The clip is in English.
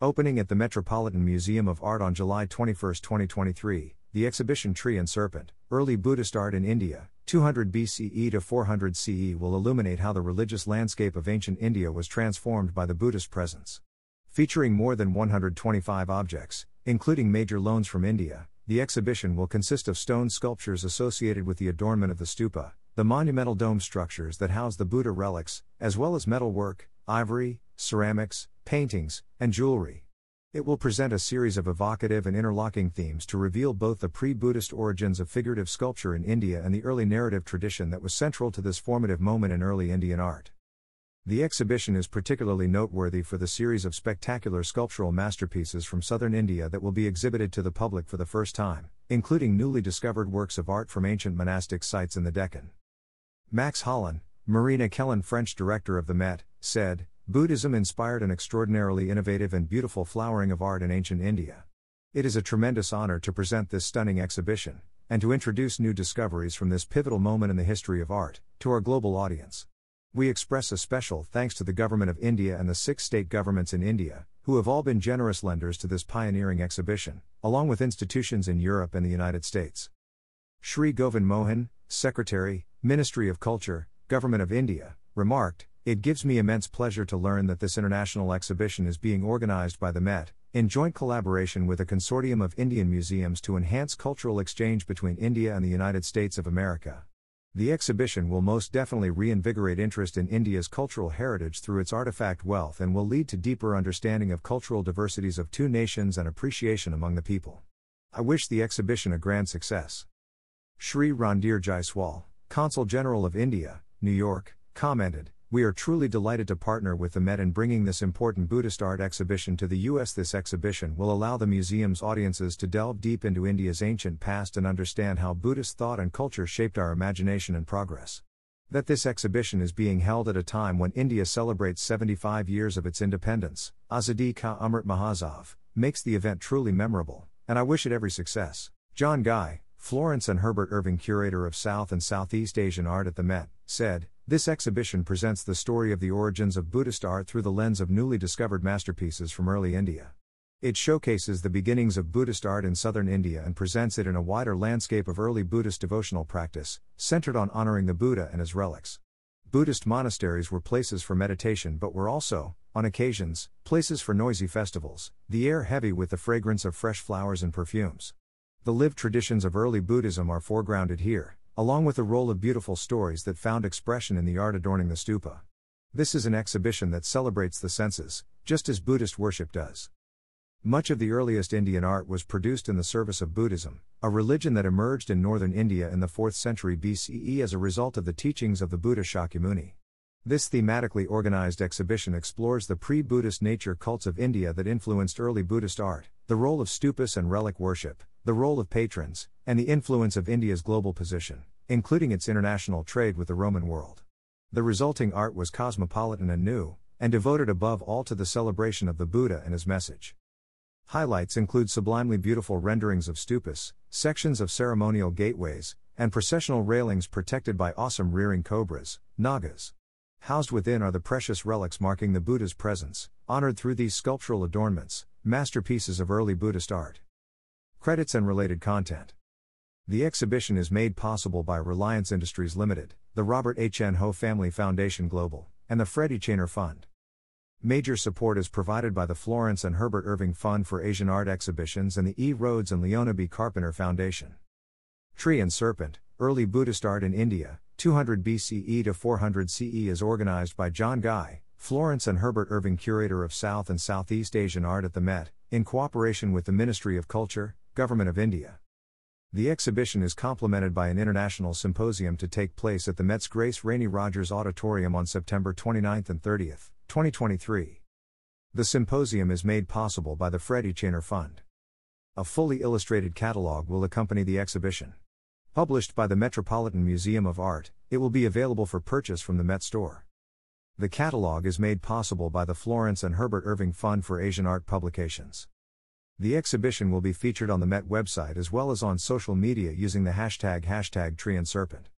Opening at the Metropolitan Museum of Art on July 21, 2023, the exhibition Tree and Serpent Early Buddhist Art in India, 200 BCE to 400 CE will illuminate how the religious landscape of ancient India was transformed by the Buddhist presence. Featuring more than 125 objects, including major loans from India, the exhibition will consist of stone sculptures associated with the adornment of the stupa, the monumental dome structures that house the Buddha relics, as well as metalwork, ivory, ceramics, paintings, and jewelry. It will present a series of evocative and interlocking themes to reveal both the pre Buddhist origins of figurative sculpture in India and the early narrative tradition that was central to this formative moment in early Indian art. The exhibition is particularly noteworthy for the series of spectacular sculptural masterpieces from southern India that will be exhibited to the public for the first time, including newly discovered works of art from ancient monastic sites in the Deccan. Max Hollein, Marina Kellen, French director of the Met, said, Buddhism inspired an extraordinarily innovative and beautiful flowering of art in ancient India. It is a tremendous honor to present this stunning exhibition, and to introduce new discoveries from this pivotal moment in the history of art, to our global audience. We express a special thanks to the Government of India and the six state governments in India, who have all been generous lenders to this pioneering exhibition, along with institutions in Europe and the United States. Sri Govind Mohan, Secretary, Ministry of Culture, Government of India, remarked it gives me immense pleasure to learn that this international exhibition is being organized by the Met, in joint collaboration with a consortium of Indian museums to enhance cultural exchange between India and the United States of America. The exhibition will most definitely reinvigorate interest in India's cultural heritage through its artifact wealth and will lead to deeper understanding of cultural diversities of two nations and appreciation among the people. I wish the exhibition a grand success. Sri Randhir Jaiswal, Consul General of India, New York, commented we are truly delighted to partner with the Met in bringing this important Buddhist art exhibition to the U.S. This exhibition will allow the museum's audiences to delve deep into India's ancient past and understand how Buddhist thought and culture shaped our imagination and progress. That this exhibition is being held at a time when India celebrates 75 years of its independence, Azadi Ka Amrit Mahotsav, makes the event truly memorable, and I wish it every success. John Guy, Florence and Herbert Irving Curator of South and Southeast Asian Art at the Met, said, This exhibition presents the story of the origins of Buddhist art through the lens of newly discovered masterpieces from early India. It showcases the beginnings of Buddhist art in southern India and presents it in a wider landscape of early Buddhist devotional practice, centered on honoring the Buddha and his relics. Buddhist monasteries were places for meditation but were also, on occasions, places for noisy festivals, the air heavy with the fragrance of fresh flowers and perfumes. The lived traditions of early Buddhism are foregrounded here, along with the role of beautiful stories that found expression in the art adorning the stupa. This is an exhibition that celebrates the senses, just as Buddhist worship does. Much of the earliest Indian art was produced in the service of Buddhism, a religion that emerged in northern India in the 4th century BCE as a result of the teachings of the Buddha Shakyamuni. This thematically organized exhibition explores the pre Buddhist nature cults of India that influenced early Buddhist art, the role of stupas and relic worship, the role of patrons, and the influence of India's global position, including its international trade with the Roman world. The resulting art was cosmopolitan and new, and devoted above all to the celebration of the Buddha and his message. Highlights include sublimely beautiful renderings of stupas, sections of ceremonial gateways, and processional railings protected by awesome rearing cobras, nagas. Housed within are the precious relics marking the Buddha's presence, honored through these sculptural adornments, masterpieces of early Buddhist art. Credits and related content. The exhibition is made possible by Reliance Industries Limited, the Robert H. N. Ho Family Foundation Global, and the Fred Eychaner Fund. Major support is provided by the Florence and Herbert Irving Fund for Asian Art Exhibitions and the E. Rhodes and Leona B. Carpenter Foundation. Tree and Serpent, Early Buddhist Art in India, 200 BCE to 400 CE is organized by John Guy, Florence and Herbert Irving Curator of South and Southeast Asian Art at the Met, in cooperation with the Ministry of Culture, Government of India. The exhibition is complemented by an international symposium to take place at the Met's Grace Rainey Rogers Auditorium on September 29 and 30, 2023. The symposium is made possible by the Fred Eychaner Fund. A fully illustrated catalog will accompany the exhibition. Published by the Metropolitan Museum of Art, it will be available for purchase from the Met Store. The catalog is made possible by the Florence and Herbert Irving Fund for Asian Art Publications. The exhibition will be featured on the Met website as well as on social media using the hashtag hashtag tree and serpent.